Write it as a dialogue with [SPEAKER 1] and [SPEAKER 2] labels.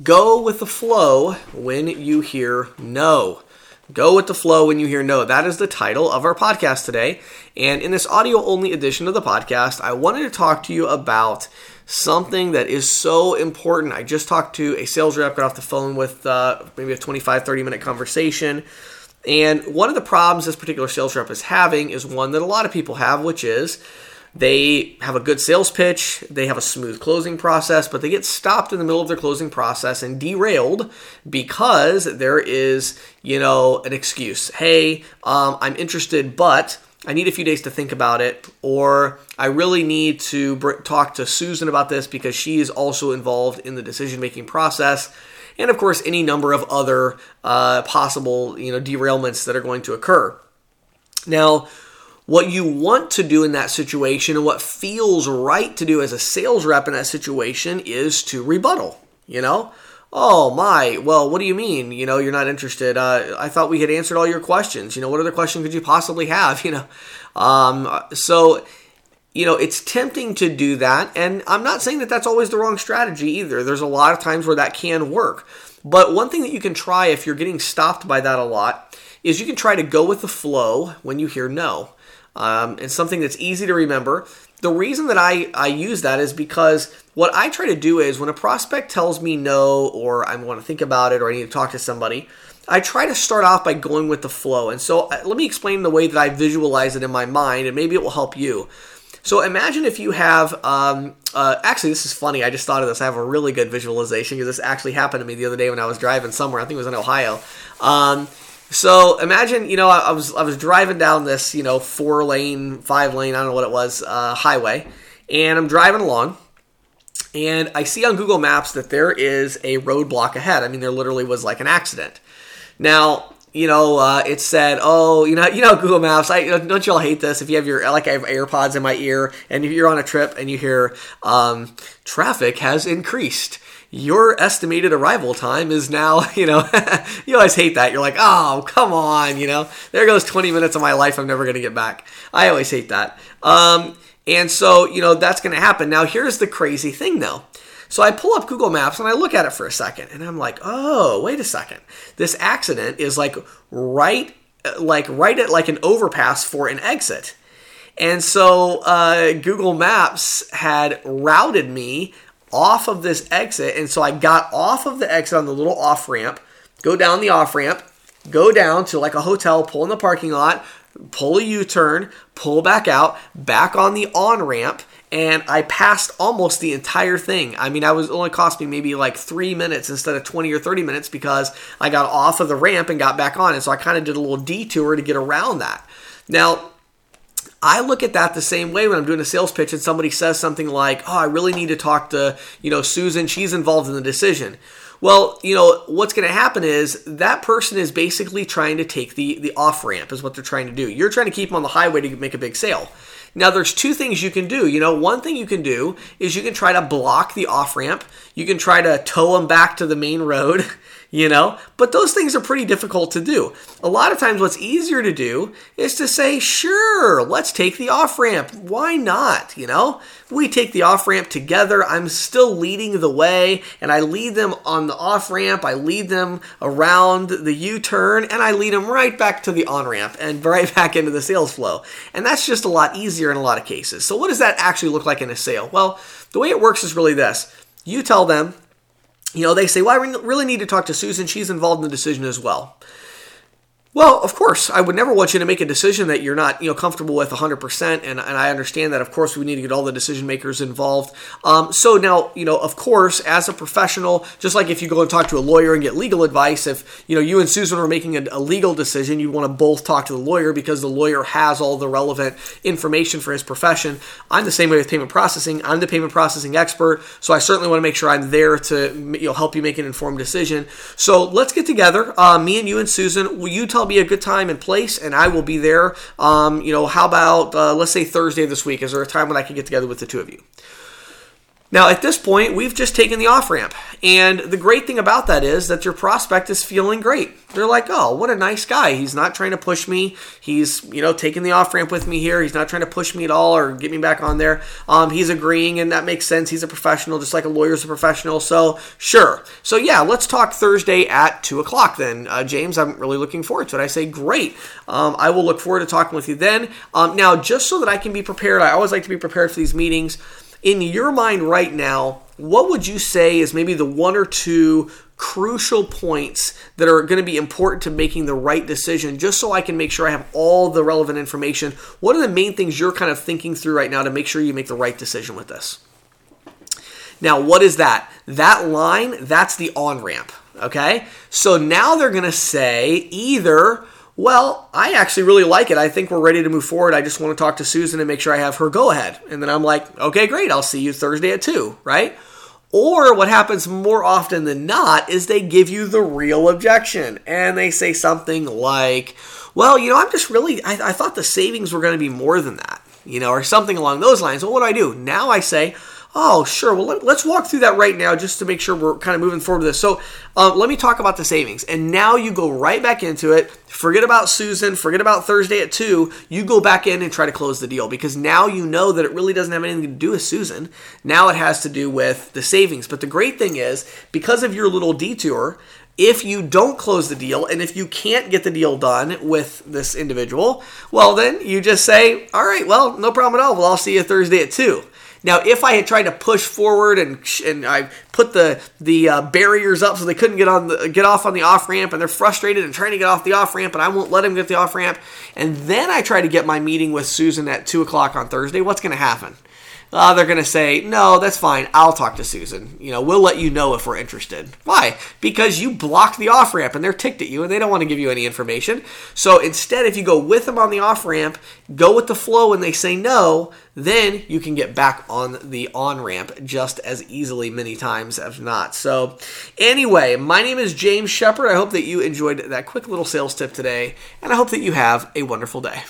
[SPEAKER 1] Go with the flow when you hear no. Go with the flow when you hear no. That is the title of our podcast today. And in this audio only edition of the podcast, I wanted to talk to you about something that is so important. I just talked to a sales rep, got off the phone with uh, maybe a 25, 30 minute conversation. And one of the problems this particular sales rep is having is one that a lot of people have, which is they have a good sales pitch, they have a smooth closing process, but they get stopped in the middle of their closing process and derailed because there is, you know, an excuse. Hey, um, I'm interested, but I need a few days to think about it, or I really need to br- talk to Susan about this because she is also involved in the decision making process. And of course, any number of other uh, possible, you know, derailments that are going to occur. Now, what you want to do in that situation and what feels right to do as a sales rep in that situation is to rebuttal, you know? Oh my, well, what do you mean? You know, you're not interested. Uh, I thought we had answered all your questions. You know, what other question could you possibly have? You know, um, so, you know, it's tempting to do that. And I'm not saying that that's always the wrong strategy either. There's a lot of times where that can work. But one thing that you can try if you're getting stopped by that a lot is you can try to go with the flow when you hear no. Um, and something that's easy to remember. The reason that I, I use that is because what I try to do is when a prospect tells me no, or I want to think about it, or I need to talk to somebody, I try to start off by going with the flow. And so uh, let me explain the way that I visualize it in my mind, and maybe it will help you. So imagine if you have, um, uh, actually, this is funny. I just thought of this. I have a really good visualization because this actually happened to me the other day when I was driving somewhere. I think it was in Ohio. Um, so imagine, you know, I, I, was I was driving down this, you know, four lane, five lane, I don't know what it was, uh, highway, and I'm driving along, and I see on Google Maps that there is a roadblock ahead. I mean, there literally was like an accident. Now, you know, uh, it said, "Oh, you know, you know, Google Maps. I don't you all hate this? If you have your like, I have AirPods in my ear, and you're on a trip and you hear um, traffic has increased." Your estimated arrival time is now, you know, you always hate that. You're like, oh, come on, you know, there goes 20 minutes of my life I'm never going to get back. I always hate that. Um, and so, you know, that's going to happen. Now, here's the crazy thing though. So I pull up Google Maps and I look at it for a second and I'm like, oh, wait a second. This accident is like right, like right at like an overpass for an exit. And so uh, Google Maps had routed me off of this exit. And so I got off of the exit on the little off ramp, go down the off ramp, go down to like a hotel, pull in the parking lot, pull a U turn, pull back out, back on the on ramp. And I passed almost the entire thing. I mean, I was only cost me maybe like three minutes instead of 20 or 30 minutes because I got off of the ramp and got back on. And so I kind of did a little detour to get around that. Now, I look at that the same way when I'm doing a sales pitch and somebody says something like, "Oh, I really need to talk to, you know, Susan, she's involved in the decision." Well, you know, what's going to happen is that person is basically trying to take the the off ramp is what they're trying to do. You're trying to keep them on the highway to make a big sale. Now, there's two things you can do. You know, one thing you can do is you can try to block the off ramp. You can try to tow them back to the main road. you know? But those things are pretty difficult to do. A lot of times, what's easier to do is to say, sure, let's take the off ramp. Why not? You know? We take the off ramp together. I'm still leading the way, and I lead them on the off ramp. I lead them around the U turn, and I lead them right back to the on ramp and right back into the sales flow. And that's just a lot easier in a lot of cases. So, what does that actually look like in a sale? Well, the way it works is really this you tell them, you know, they say, well, I really need to talk to Susan. She's involved in the decision as well. Well, of course, I would never want you to make a decision that you're not, you know, comfortable with 100%, and, and I understand that. Of course, we need to get all the decision makers involved. Um, so now, you know, of course, as a professional, just like if you go and talk to a lawyer and get legal advice, if you know you and Susan are making a, a legal decision, you want to both talk to the lawyer because the lawyer has all the relevant information for his profession. I'm the same way with payment processing. I'm the payment processing expert, so I certainly want to make sure I'm there to you know help you make an informed decision. So let's get together, uh, me and you and Susan. Will you tell me a good time and place, and I will be there. Um, you know, how about uh, let's say Thursday this week? Is there a time when I can get together with the two of you? Now, at this point, we've just taken the off ramp. And the great thing about that is that your prospect is feeling great. They're like, oh, what a nice guy. He's not trying to push me. He's, you know, taking the off ramp with me here. He's not trying to push me at all or get me back on there. Um, he's agreeing, and that makes sense. He's a professional, just like a lawyer's a professional. So, sure. So, yeah, let's talk Thursday at 2 o'clock then. Uh, James, I'm really looking forward to it. I say, great. Um, I will look forward to talking with you then. Um, now, just so that I can be prepared, I always like to be prepared for these meetings in your mind right now, what would you say is maybe the one or two crucial points that are going to be important to making the right decision just so I can make sure I have all the relevant information? What are the main things you're kind of thinking through right now to make sure you make the right decision with this? Now, what is that? That line, that's the on ramp. Okay? So now they're going to say either well, I actually really like it. I think we're ready to move forward. I just want to talk to Susan and make sure I have her go ahead. And then I'm like, okay, great. I'll see you Thursday at 2, right? Or what happens more often than not is they give you the real objection and they say something like, well, you know, I'm just really, I, I thought the savings were going to be more than that, you know, or something along those lines. Well, what do I do? Now I say, Oh, sure. Well, let, us walk through that right now just to make sure we're kind of moving forward with this. So, uh, let me talk about the savings. And now you go right back into it. Forget about Susan. Forget about Thursday at 2. You go back in and try to close the deal because now you know that it really doesn't have anything to do with Susan. Now it has to do with the savings. But the great thing is, because of your little detour, if you don't close the deal and if you can't get the deal done with this individual, well, then you just say, all right, well, no problem at all. Well, I'll see you Thursday at 2. Now, if I had tried to push forward and and I put the the uh, barriers up so they couldn't get on the get off on the off ramp, and they're frustrated and trying to get off the off ramp, and I won't let them get the off ramp, and then I try to get my meeting with Susan at two o'clock on Thursday, what's going to happen? Uh, they're going to say, no, that's fine. I'll talk to Susan. You know, we'll let you know if we're interested. Why? Because you blocked the off ramp and they're ticked at you and they don't want to give you any information. So instead, if you go with them on the off ramp, go with the flow and they say no, then you can get back on the on ramp just as easily many times if not. So, anyway, my name is James Shepard. I hope that you enjoyed that quick little sales tip today and I hope that you have a wonderful day.